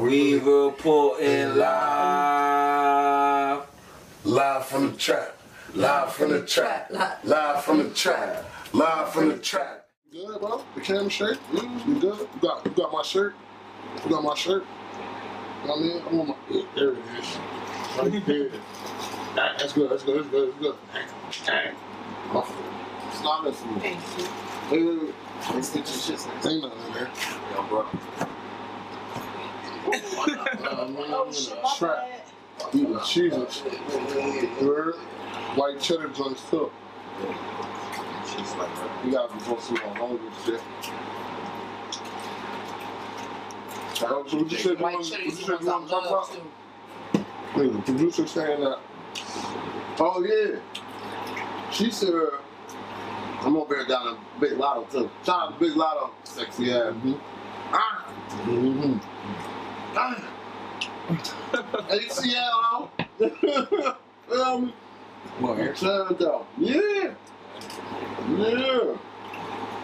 We reporting live. Live from the trap. Live from the trap. Live from the trap. Live from the trap. Good, bro. The camera straight. Mm, you good? You got, you got my shirt. You got my shirt. You know what I mean? I'm on my. Yeah, there it is. Right there. That- That's good. That's good. That's good. That's good. Dang. My fault. It's not that smooth. Thank you. Hey, wait, wait. Let's get your shit snapped. Ain't nothing in there. Yo, bro. Uh, man, I'm Oh, in shit, a my trap. Eating cheeses. Word. White cheddar joints too. You gotta be supposed to my hungry shit. So what you said you want- to talk about? Wait, the producer saying that. Oh yeah. She said I'm over there down in Big Lotto too. Shout out to Big Lotto. Sexy ass. Ah, Mm-hmm. ACL. Feel me? Word. Turned out. Yeah. Yeah.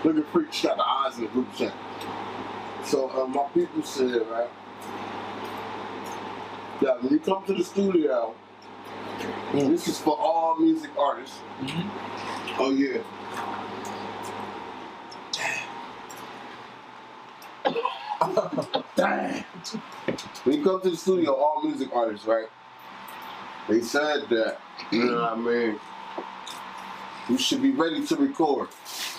Look at Freak, she got the eyes in the group chat. So uh, my people said, right? Yeah, when you come to the studio, this is for all music artists. Oh yeah. Damn. You come to the studio, all music artists, right? They said that, you know what I mean? You should be ready to record.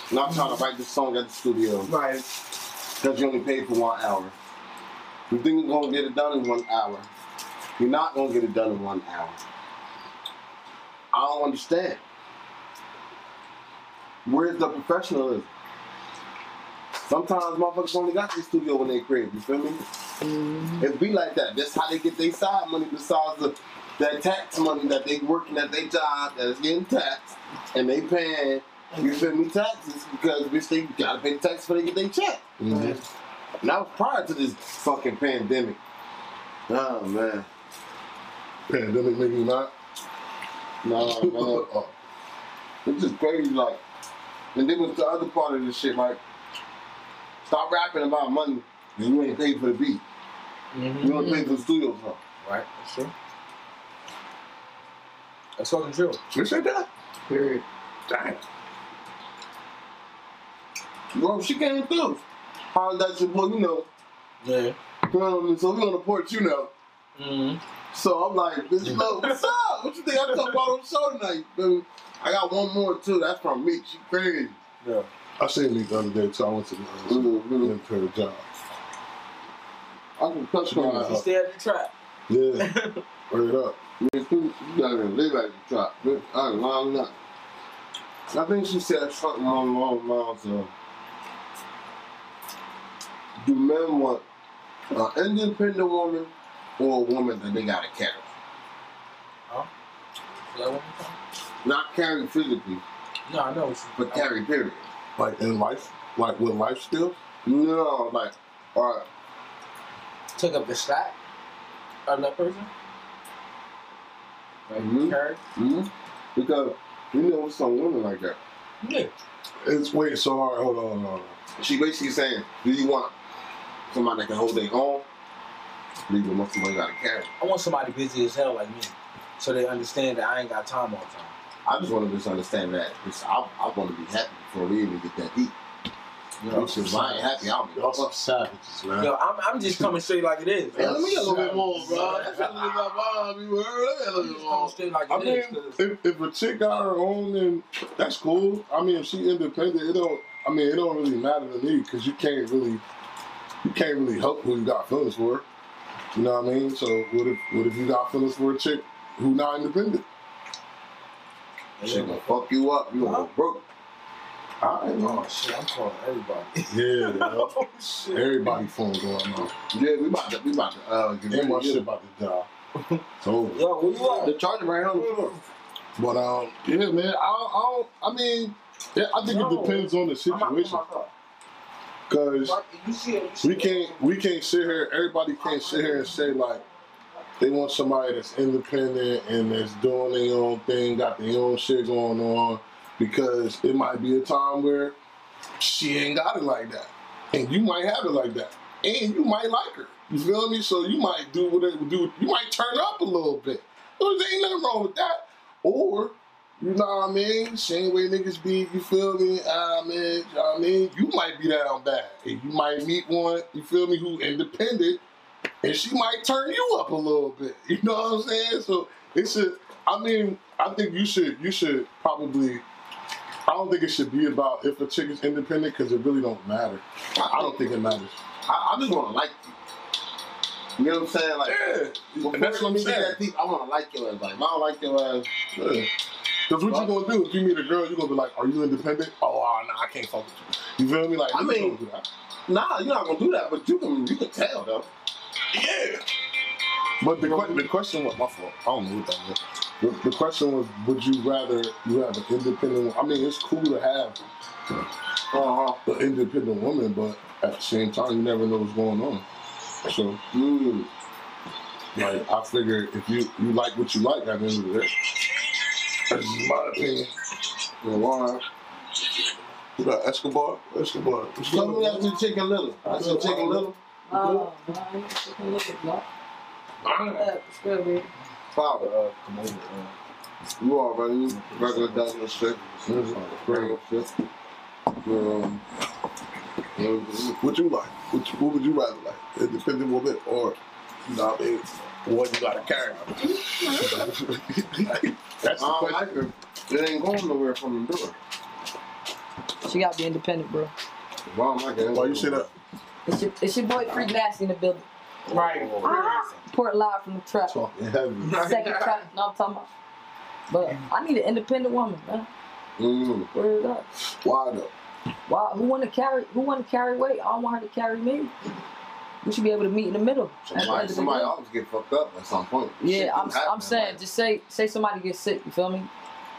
Not trying to write the song at the studio. Right. Because you only paid for one hour. You think you're gonna get it done in one hour. You're not gonna get it done in one hour. I don't understand. Where's the professionalism? Sometimes motherfuckers only got the studio when they crib, you feel me? It be like that. That's how they get their side money besides the that tax money that they working at their job that is getting taxed and they paying you feel me taxes because bitch they gotta pay the tax before they get their check. Mm-hmm. And that was prior to this fucking pandemic. Oh man. Pandemic make me not. No, no. Oh, It's just crazy, like and then with the other part of this shit, like stop rapping about money and you ain't paid for the beat. Mm-hmm. You ain't paid for the studio song. Right. That's true. That's fucking true. you said that? Period. Dang. Bro, she came through. How that your boy, you know. Yeah. Um, so we on the porch, you know. Mm-hmm. So I'm like, bitch, look, what's up? What you think I talk about on the show tonight? Dude, I got one more too. That's from Meek. She crazy. Yeah. I seen me the other day, so I went to the Mm-hmm. independent job. I can touch Yeah. on He her. stay at the trap. Yeah, word up. Man, You you gotta live at the trap. bitch. I ain't lying up. I think she said something along the lines of, do men want an independent woman or a woman that they gotta carry? Is that what Not carry physically, No, I know. But carry period. Like in life, like with life skills. No, like, alright. Take up the slack of that person. Like Mhm. carry. hmm Because you know some women like that. Yeah. It's wait. So hard. hold on, hold on. She basically saying, do you want somebody that can hold their own? Or you want somebody got to carry? I want somebody busy as hell like me, so they understand that I ain't got time all the time. I just want to just understand that. I, I want to be happy before we even get that deep. You know. Which is I ain't happy, I don't give a fuck. Savages, man. Yo, I'm, I'm just coming straight like it is. Hey, let me get a little bit I'm more, bro. That's a little bit more. You heard? Let me get a little just bit coming more. straight like I it mean, is. 'cause- if, if a chick got her own, then that's cool. I mean, if she independent, it don't. I mean, it don't really matter to me because you can't really, you can't really help who you got feelings for. You know what I mean? So what if what if you got feelings for a chick who not independent? She gonna fuck you up. You gonna go broke. I ain't know. Oh shit, I'm calling everybody. Yeah, yo. oh shit. everybody phone going on. Yeah, we about to, we about to, uh, get rid my shit about to die. It's over. Yo, where you at? The charger right on the floor. But um, yeah, man. I, I don't. I mean, yeah, I think No. it depends on the I'm not in situation. Cause Right, You see it, you see we can't we can't sit here. Everybody can't sit here and say like they want somebody that's independent and that's doing their own thing, got their own shit going on. Because it might be a time where she ain't got it like that, and you might have it like that, and you might like her. You feel me? So you might do whatever do. You might turn up a little bit. There ain't nothing wrong with that. Or you know what I mean? Same way niggas be, you feel me? Ah man, you know what I mean? You might be down bad. And you might meet one, you feel me, who independent, and she might turn you up a little bit. You know what I'm saying? So it's a I mean, I think you should you should probably I don't think it should be about if a chick is independent because it really don't matter. I, I don't think it matters. I, I just want to like you. You know what I'm saying? Like, Yeah, and that's what I'm saying. that deep, I want to like your ass. Like, I don't like your ass, Yeah. Because what you gonna do if you meet a girl, you gonna be like, "Are you independent?" Oh, ah, nah, I can't fuck with you. You feel me? Like, I mean- do that. nah, you're not gonna do that. But you can, you can tell though. Yeah. But the, que- the question was my fault. I don't know what that was. The, the question was, would you rather you have an independent? I mean, it's cool to have Uh huh. an independent woman, but at the same time, you never know what's going on. So, Mm. like, I figure if you you like what you like at the end of the day, that's just my opinion. Yeah, why? You got Escobar, Escobar. What's Tell me going that's on? the chicken little. That's the chicken little. Oh, no, you can look at that. It's. Father, Uh, come over. Uh, you already regular Douglas shit. Regular shit. Um. What you like? What, you, what would you rather like? Independent woman or you know what I mean? What you gotta carry? That's the I don't question. like. It ain't going nowhere from the door. She gotta be independent, bro. Why don't like it? Why you say that? It's your, it's your boy Freak Nasty in the building. Right. Pour it live from the trap. Talking heavy. Second trap. No, I'm talking about. But I need an independent woman, man. Mm. Where is that? Why though? Why? Who want to carry? Who want to carry weight? I don't want her to carry me. We should be able to meet in the middle. At Somebody, the somebody always get fucked up at some point. Yeah, do I'm, I'm saying, life. just say say somebody gets sick. You feel me?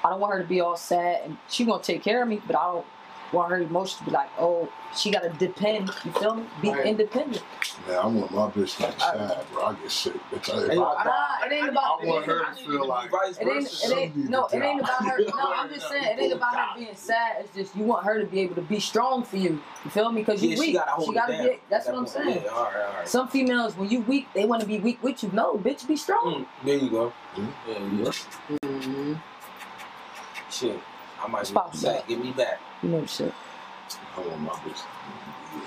I don't want her to be all sad, and she gonna take care of me, but I don't want her emotions to be like, oh, she gotta depend. You feel me? Be Right. independent. Man, I want my bitch like sad, bro. I get sick. Bitch, I, if Hey, I, I- it ain't about. I want her to feel like- vice It ain't, it ain't, no, to it ain't about her. No, I'm just saying, it ain't about her being sad. It's just you want her to be able to be strong for you. You feel me? Because you Yeah, weak. she gotta hold it gotta be. That's at what I'm saying. Yeah, all right, all right. Some females, when you weak, they want to be weak with you. No, bitch, be strong. Mm, there you go. Mm. Yeah, yeah. Mm-hmm. Shit. I might Spot get me back. Get me back. You know shit. I want my bitch.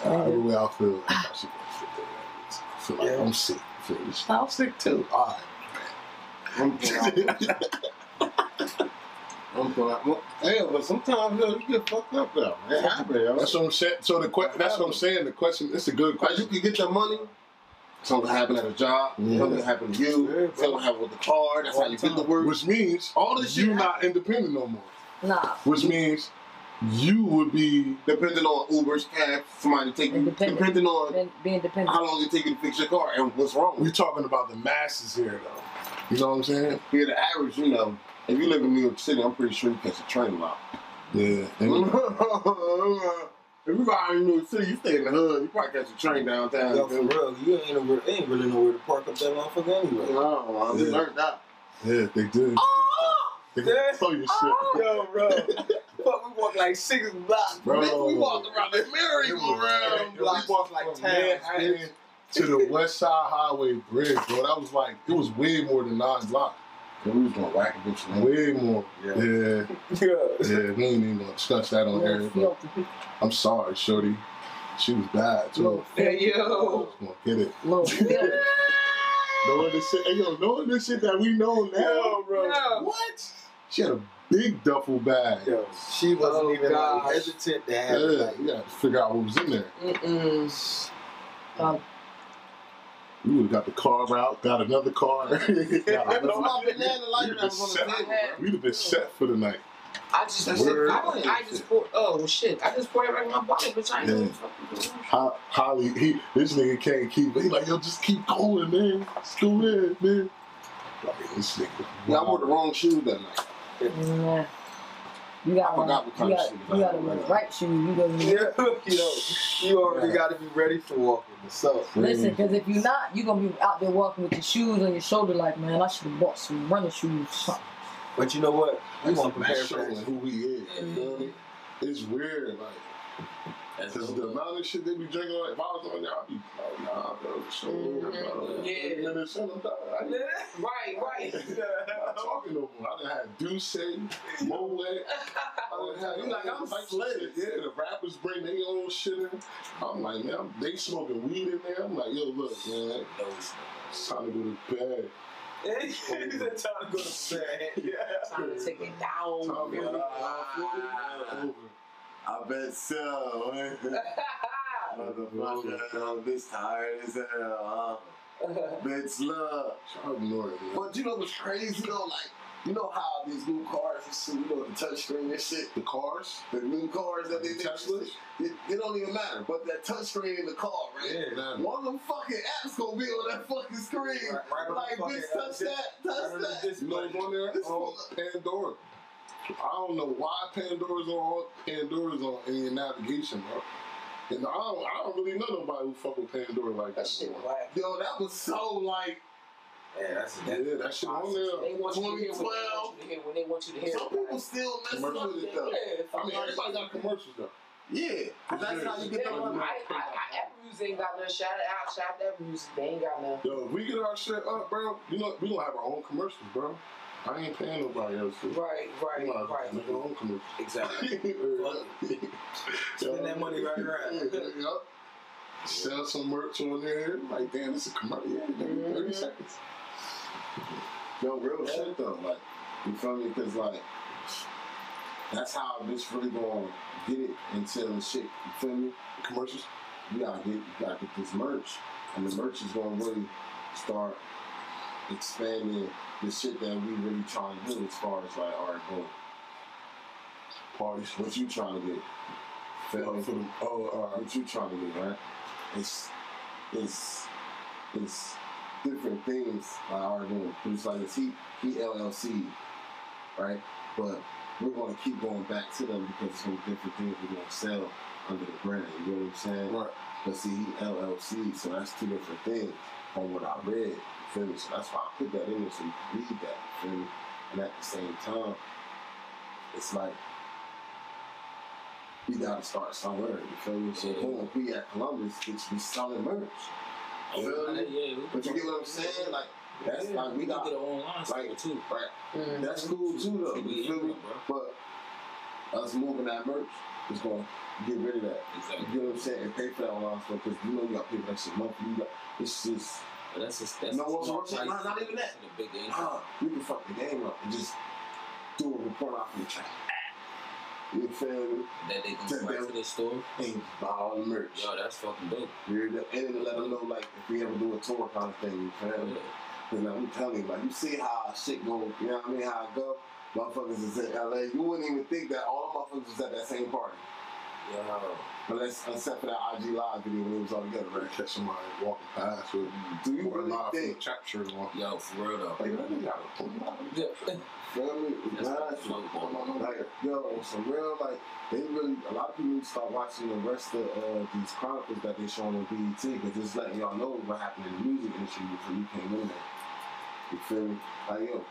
Yeah, every way I feel, I got she gonna fit that. I feel like Yeah. I'm sick. I feel this. I'm sick too. All I'm going I'm going well, Hey, but sometimes yo, you get fucked up though. It happens, yo. That's what I'm saying. So the que- that's what I'm saying. The question. It's a good Like, you can get your money. Something happen at a job. Yeah. Something happen to you. Something happen with the car. That's how you get to work. Which means All this shit you not independent no more. Nah. Which means you would be Depending on Uber's cab, somebody to take you. Independent. Depending on Being, being dependent. how long it take you to fix your car and what's wrong. We're talking about the masses here though. You know what I'm saying? Here, the average, you know, if you live in New York City, I'm pretty sure you catch a train a lot. Yeah. Mm-hmm. if you ride in New York City, you stay in the hood, you probably catch a train downtown. Yo, for real, you ain't, no, ain't really know where to park up that motherfucker anyway. No, we Yeah. learned that. Yeah, they do. They oh! can Yeah. tell you shit. Oh! Yo, bro. Fuck, we walked like six blocks, Bro. Bitch, we walked around the It merry-go-round blocks. We walked like from towns, Manhattan to the West Side Highway Bridge, bro. That was like it was way more than nine blocks. We was gonna whack a bitch, man. Way more. Yeah. Yeah, Yeah. yeah. We ain't even gonna discuss that on Little here. But. I'm sorry, Shorty. She was bad too. Hey, filthy. I yo. was gonna get it. Little filthy. Knowing the shit, hey, yo, knowing the shit that we know now, Yo, bro. yo. What? She had a big duffel bag. Yo, she wasn't Oh, even gosh. like hesitant to Yeah, have it. Like, you had to figure out what was in there. mm-mm. Um, We would have got the car out, got another car. got another- my banana lighter We'd that was on the have table, been. We'd have been set for the night. I just, That's Word. it. I, I just poured, oh, shit. I just poured it right in my pocket, bitch. I ain't Yeah. know what the fuck you doing. Ho- Holly, he this nigga can't keep. He like, yo, just keep going, man. Just go in, man. Like this nigga. Yeah, I wore the wrong shoes that night. Nah. You got I forgot what kind you of got, shoes you got to had. wear the right shoes. You go. Yeah, you know, you already got to be ready for walking. So, Listen, because if you're not, you're gonna be out there walking with your shoes on your shoulder, like, man, I should have bought some running shoes. But you know what? We want to prepare that's for showing that. who he is. You feel me? It's weird, like That's Cause the amount of shit they be drinking, like if I was on there, I'd be like, nah, bro, the show mm-hmm. over, bro. Yeah. And then shit, I'm done. I ain't Right, right. not talking no more. I done had Duce, Moet. I done had You like, I'm all slick. Yeah, the rappers bring their own shit in. I'm like, man, they smoking weed in there. I'm like, yo, look, man, it's time to go to bed. it's time to go to bed. Yeah. Trying to take it down. Time to go to bed. I bet so. Motherfucker, this tired as hell, huh? Bitch, love. I'll ignore it, man. But you know what's crazy though? Like, you know how these new cars and shit, you know, the touchscreen and shit, The cars, the new cars that they The did, Teslas? it, it don't even matter. But that touchscreen in the car, right? Yeah. man. One of them fucking apps gonna be on that fucking screen. Right- right like, the fucking, bitch, touch that, right touch on the that. disc- You know on there? This Um, Pandora. I don't know why Pandora's on Pandora's on in navigation, bro. And I don't, I don't really know nobody who fuck with Pandora like that. That shit whack. Yo, that was so like, Yeah, that's Yeah, that. that shit on They there. want hear what 2012. you to hear when they want you to hear. some people still messing Commercial with it though. Yeah, I mean, everybody got commercials though. Yeah, 'cause that's how you get Yeah, the I, money. I, I, Apple Music ain't got no Shout out, shout out Apple Music. They ain't got nothing. Yo, if we get our shit up, bro, you know, we gonna have our own commercials, bro. I ain't paying nobody else. to- Right, right, We might right. Make our own commercials. Exactly. Spend that money right around. Yup. Sell some merch on there. Like, damn, this is a commercial. Yeah, nigga, mm-hmm. 30 seconds. No real shit though, like you feel me? Because like that's how this really gonna get it until the shit. You feel me? Commercials. You gotta get, you gotta get this merch, and the merch is gonna really start expanding the shit that we really trying to do as far as like, all right, boom, Parties. what you trying to get? For the, oh, uh, what you trying to get, right? It's it's it's different things I are doing. It's like it's he, Heat LLC, right? But we're gonna keep going back to them because it's gonna be different things we're gonna sell under the brand. You know what I'm saying? right. But see, he LLC, so that's two different things on what I read. You feel me? So that's why I put that in there so you can read that. You feel me? And at the same time, it's like we gotta start somewhere. You feel me? So boom, we at Columbus, bitch, we selling merch. You feel me? Yeah, we But you get what I'm saying? Like that's like we we got get an online store like too. right. Mm. That's cool too though. We You feel me? bro. But us moving that merch is gonna get rid of that. Exactly. You get what I'm saying? And pay for that online stuff because you know you got people that shit monthly. You got it's just But that's just that's No, a what's wrong? Not- not even that. to The big income. ah, we can fuck the game up and just do a report off the track. You feel me? that they can to come back to the store. And buy all the merch. Yo, that's fucking dope. You're the, and then let them know like if we ever do a tour kind of thing. You feel me? Yeah. Cause like, I'm telling you, like you see how shit go, you know what I mean? How it go. Motherfuckers is in LA. You wouldn't even think that all the motherfuckers was at that same party. Yo. Unless except for that IG live video when it was all together, Right. right? Catch somebody walking past with Do you with a really live the think trap shirt on. Yo, for real though. Like, that nigga got a pull out. Yeah. feel me? That's Nah, what I'm talking Like, yo, on some real, like, they really, a lot of people need to start watching the rest of uh, these chronicles that they showing on BET, because it's letting y'all know what happened in the music industry before you came in there. You feel me? Like, yo,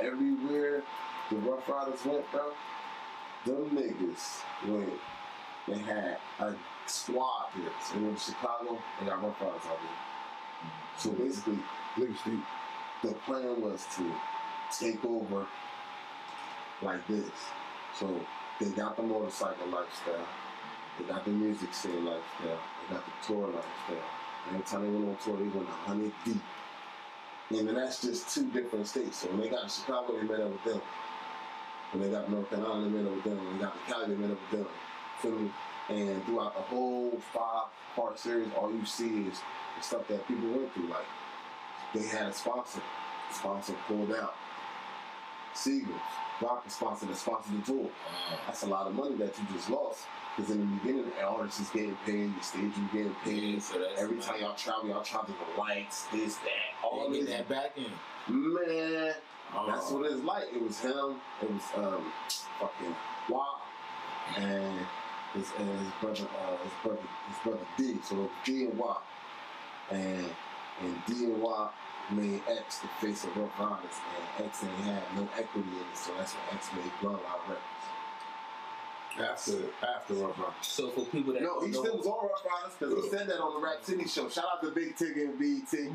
everywhere the Ruff Ryders went, bro, them niggas went. They had a squad here. So in Chicago, they got Ruff Ryders out there. So basically, the plan was to take over like this. So they got the motorcycle lifestyle, they got the music scene lifestyle, they got the tour lifestyle. And every time they went on tour, they went a hundred deep. And that's just two different states. So when they got to Chicago, they met up with them. When they got to North Carolina, they met up with them. When they got to Cali, they met up with them. Feel me? And throughout the whole five part series, all you see is the stuff that people went through. Like they had a sponsor. The sponsor pulled out. Seagulls, sponsor that sponsored the tour. Uh, That's a lot of money that you just lost. Because in the beginning, the artists is getting paid, the stage is getting yeah, paid. so that's Every time y'all travel, y'all travel the lights, this, that, all all this. that back in. Man, Uh, that's what it's like. It was him. It was um, fucking Waah, and his, and his brother, uh, his brother, his brother D. So D and Waah, and and D and Waah made X the face of Ruff Ryders, and X ain't had no equity in it, so that's when X made Bloodline Records. After after Ruff Ryders. So for people that No, he know, still was on Ruff Ryders because he said that on the Rap City show. Shout out to Big Tig and BT.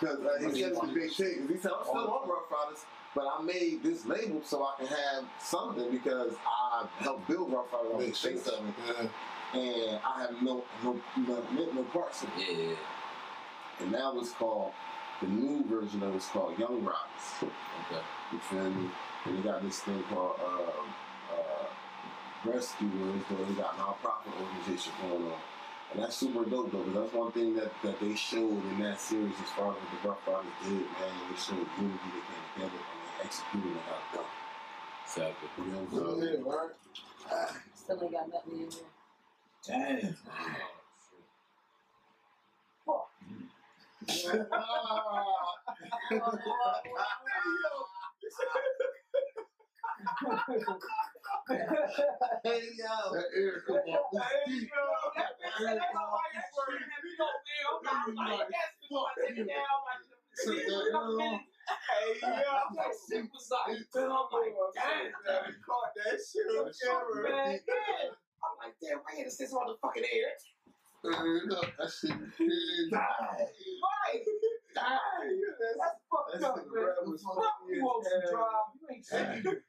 Because uh, he said it to Big Tig. 'cause He said, I'm still on Ruff Ryders, but I made this label so I can have something because I helped build Ruff Ryders. I the Makes face of it. Yeah. And I have no, no, no, no, no parts in it. yeah, And that was called, the new version of it's called Young Riders. okay. You feel me? And they got this thing called uh, uh, Rescuers, though they got nonprofit organization going on. And that's super dope though, because that's one thing that, that they showed in that series as far as what the Ruff Ryders did, man. They showed unity, they came together, and they executed it how it done. Exactly. You know what I'm saying? Still ain't got nothing in here. Damn. Fuck. Oh, hey yo, that air come on. Hey yo, that Hey, yo, that shit was like, I'm like, damn, man, caught that shit on camera. Man. I'm like, damn, I had this on the fucking air. Man, that shit did. Die. Die. That's, fucked up, man. Fuck you, Ocean Drive. You ain't shit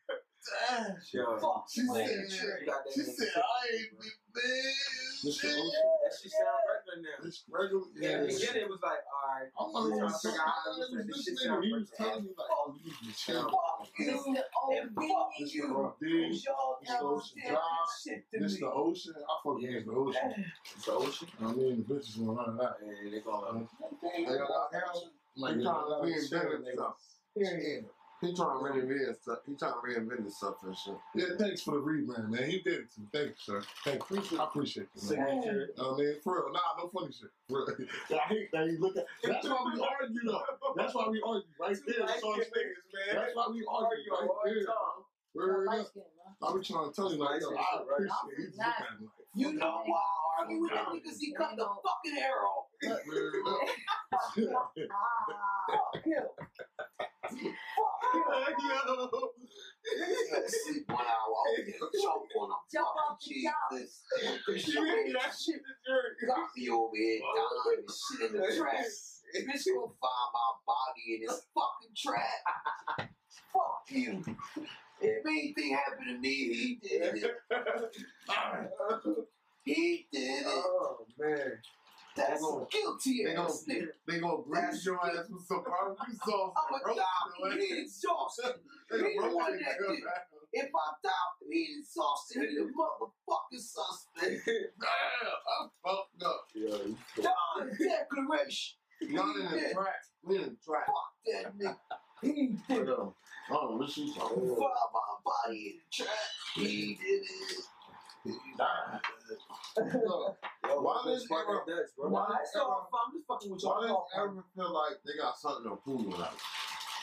damn. She fuck, she, she said, she said, I ain't big man. That shit sound regular now. It's regular. Yeah. In the beginning, it was like, all right. I'm gonna try to figure out how to listen to this shit. He was telling me, like, oh, you the champ. Fuck, this is the old thing you. The ocean job. This the ocean. I fuck yeah, it's ocean. It's ocean. I mean, the bitches gonna run out. Yeah, they gonna it. They got out here. Like, we ain't better than them. Yeah. He trying to reinvent stuff. He trying to reinvent himself and shit. Yeah, thanks for the rebrand, man. He did it to me. Thank you, sir. Thank you. I appreciate it, man. signature. I oh, mean, for real. Nah, no funny shit. For real. I hate that you look at. That's why we argue, though. That's why we argue right there. That's, all I'm. That's why we argue right there. bro. Word Light up. skin, man. I was trying to tell you, like, yo, I appreciate you. Look at him like, You know why I argue with him because he cut the fucking hair off. word up. Fuck one hour. I'll get choke on a Jump off fucking the. Jesus. that shit got me over here dying and shit in the trash. Bitch gonna find my body in this fucking trap. Fuck you. If anything happened to me, he did it. Oh, he did it. Oh man. That's They gonna- guilty They gonna nigga. they gonna brace your ass with some barbecue sauce. I'm and a roast dog. your He exhausted. He the one that did. If I die, he exhausted. He the motherfucking suspect. Damn, I'm fucked up. Yeah, Don declaration. Not in the did. track. We in the track. Fuck that nigga. He did it. Oh, what she talking He about? found my body in the trap. He did it. Yo, Why why this this Dutch, bro? why That's all. I'm just fucking with y'all. does ever feel like they got something to prove about?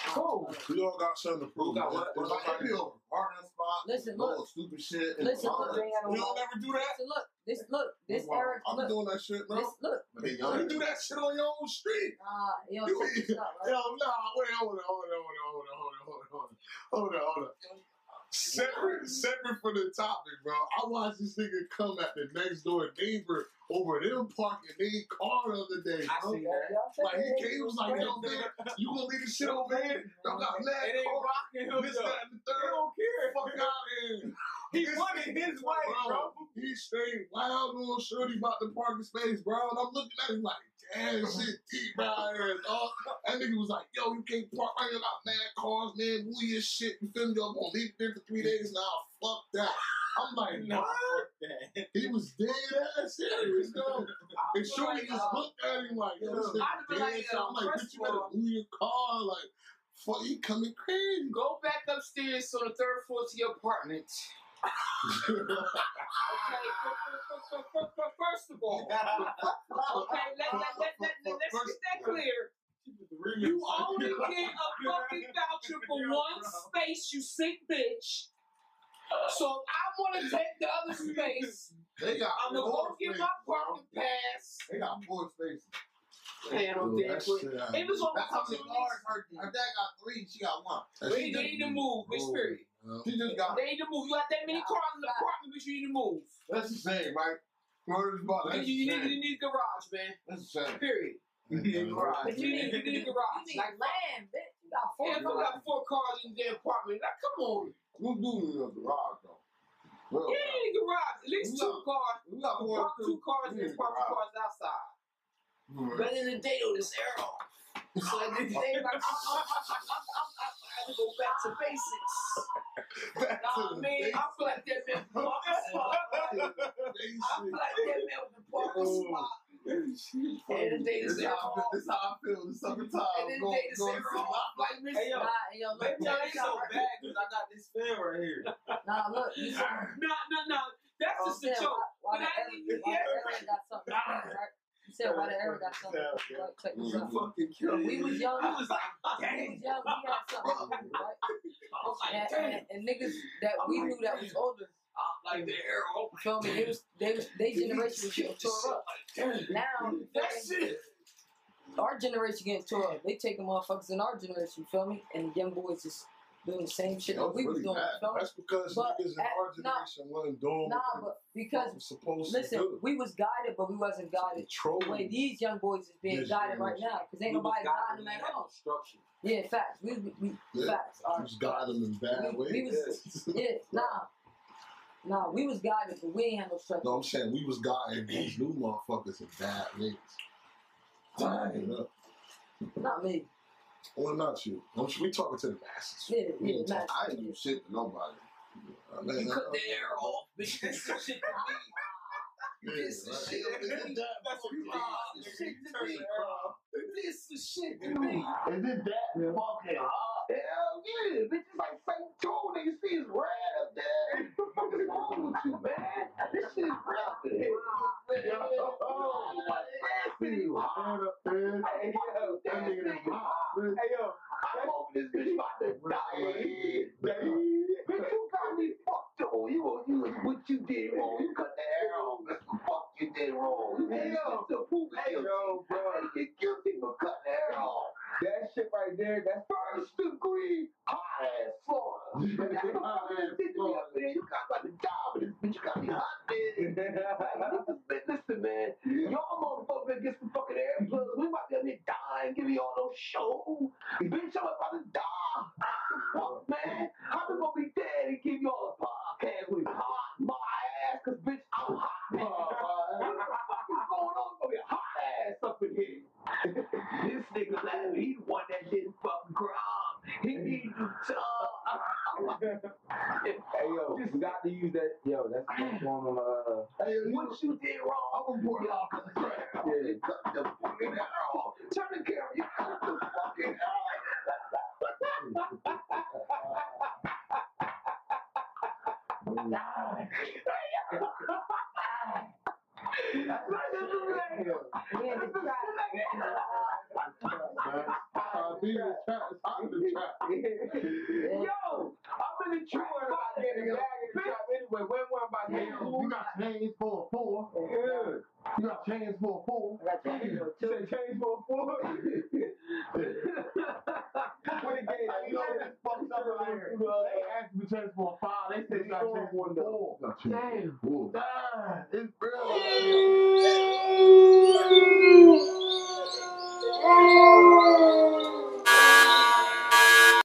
Cool. We all got something to prove. got what? It's Like, they be over spot, Listen, look. stupid shit. Listen, look, that. You don't never do that? So look, this look, this Wow. Eric, I'm look, doing that shit, bro. this look. You do that shit on your own street. You know, You- check this out, right? Yo, nah, wait, hold on, hold on, hold on, hold on, hold on, hold on, hold on, hold on. Separate, separate from the topic, bro. I watched this nigga come at the next door neighbor over them parking their car the other day, I bro. see that. Like he came, he was like, yo, man, you gonna leave this shit over here? Y'all got mad It ain't car, rocking him, this, though. that, and the He third. don't care. Fuck out of here. He This wanted his way, bro. He stayed wild on Shorty about the parking space, bro. And I'm looking at him like, damn, shit deep right here, dog. That nigga was like, yo, you can't park right here. Got mad cars, man, as shit. You feel me? Y'all gonna leave there for three days now. Fuck that. I'm like, No, what? fuck that. He was dead ass serious, though. And Shorty just uh, looked at him like, yo, this nigga dead. like, So I'm like, bitch, you better all- move your car. Like, fuck, he coming crazy. Go back upstairs on the third floor to your apartment. Okay, first of all, okay, let, let, let, let, let, let's get that clear. You only get a fucking voucher for one space, you sick bitch. So I want to take the other space. They got I'm gonna go get my parking pass. They got four spaces. Man, I'm Yo, dead quick. shit, It was on That's how many cars her, her dad got three, she got one. that They, they need to move, Miss Oh, Period. man. She just got They need to move. You got that many cars in the apartment, but you need to move. That's the same, right? Murder's about You, that's you, need, you same. need a garage, man. That's the same. Period. Man, But you need, you need a You garage. need Like, land, bitch. You got four yeah, if you cars. got four cars in the apartment, like, come on. You do need a garage though. Well, You need a garage. At least two No. cars. we got You more two cars in need and a park two garage. cars outside. Right. than in the day, though, this arrow. So at the day, like, I, I, I, I, I, I had to go back to basics. Nah, man, I feel like that man parking spot. I feel like that man with the parking spot. And the day, This this is how I feel. arrow. This is how I feel. The And summertime. then Going, they just going say, to like, Miss Hey, yo. Nah, yo, look, Maybe I ain't so bad because I got this fan right here. Nah, look, you said, No, no, no. That's oh, just a joke. why, why But I didn't- why the yeah. Got something, right? You said why the Aaron got something. to say, Right, check this out. fucking kill We was young. I was like, We was young. We had something to do, right? I was like, And, dang. and, and niggas that we knew that was older, I like the arrow. you feel me? They was, they was, they generation was getting tore up. Now, That's it. our generation getting tore up. They taking motherfuckers in our generation, you feel me? And young boys just doing the same shit that was we was doing, bad. you feel me? That's because But niggas in our generation wasn't doing Nah, what but because was supposed listen, to do. we was guided, but we wasn't guided the way these young boys is being Yes, guided right now. Cause ain't nobody guiding them at all. Structure. Yeah, facts. We, we, we Yeah. facts. Right. Just got them in bad We- ways. we was- Yeah, nah. Nah, we was guided, but we ain't had no structure. No, I'm saying we was guided these new motherfuckers in bad ways. Tying up. Not me. Well, not you. I'm, we talking to the masses. Yeah, We yeah, ain't man. I ain't do shit to nobody. I mean, You cut the arrow off, bitch. That's the shit to me. This is shit to me. That's what you are. This shit to me. This is shit to me. Is it that fucking hot? Hell yeah, bitch. It's like St. Joe, nigga. See it's red up there. What is wrong with you, man? This shit is real up in here. Man, oh, nasty. Hot up there. Hey, yo, that nigga is hot. Hey, yo, I'm over this bitch about to die. Bitch, you got me fucked up. You, you, what you did wrong. You cut the hair off. That's the fuck you did wrong. Hey, yo, hey, yo, bro. You're guilty for cutting the hair off. That shit right there, that's first degree hot ass slaughter. That's the degree up there. You got about to die with this bitch. You got me hot, man. Listen, listen, man. Y'all motherfuckers get some fucking air plugs. We about to be dying, give me all those shows. Bitch, I'm about to die. Fuck, man. How we gonna be dead and give y'all a podcast with hot my ass? Cause bitch, I'm hot. Man. what the fuck is going on? Gonna be a hot ass up in here. this nigga laughing. He the one that didn't fucking crime. He need to talk. Hey yo, we got to use that. Yo, that's what's going on. Uh, Hey, what you did wrong? I'm gonna put y'all cut the crap. Yeah. Cut the fucking hair off. Turn the camera. You cut the fucking That's right, that's right. We in the trap. Uh, these is trap. It's hot in the trap. Yo, I'm in the trap. about getting a bag in the shop anyway. When one about getting You got chains for a four. You got chains for a four. I got change for You two. say change for a four? What the game? You know this fucked up right here. They asked me to change for a five. They said you got change for a four. Damn.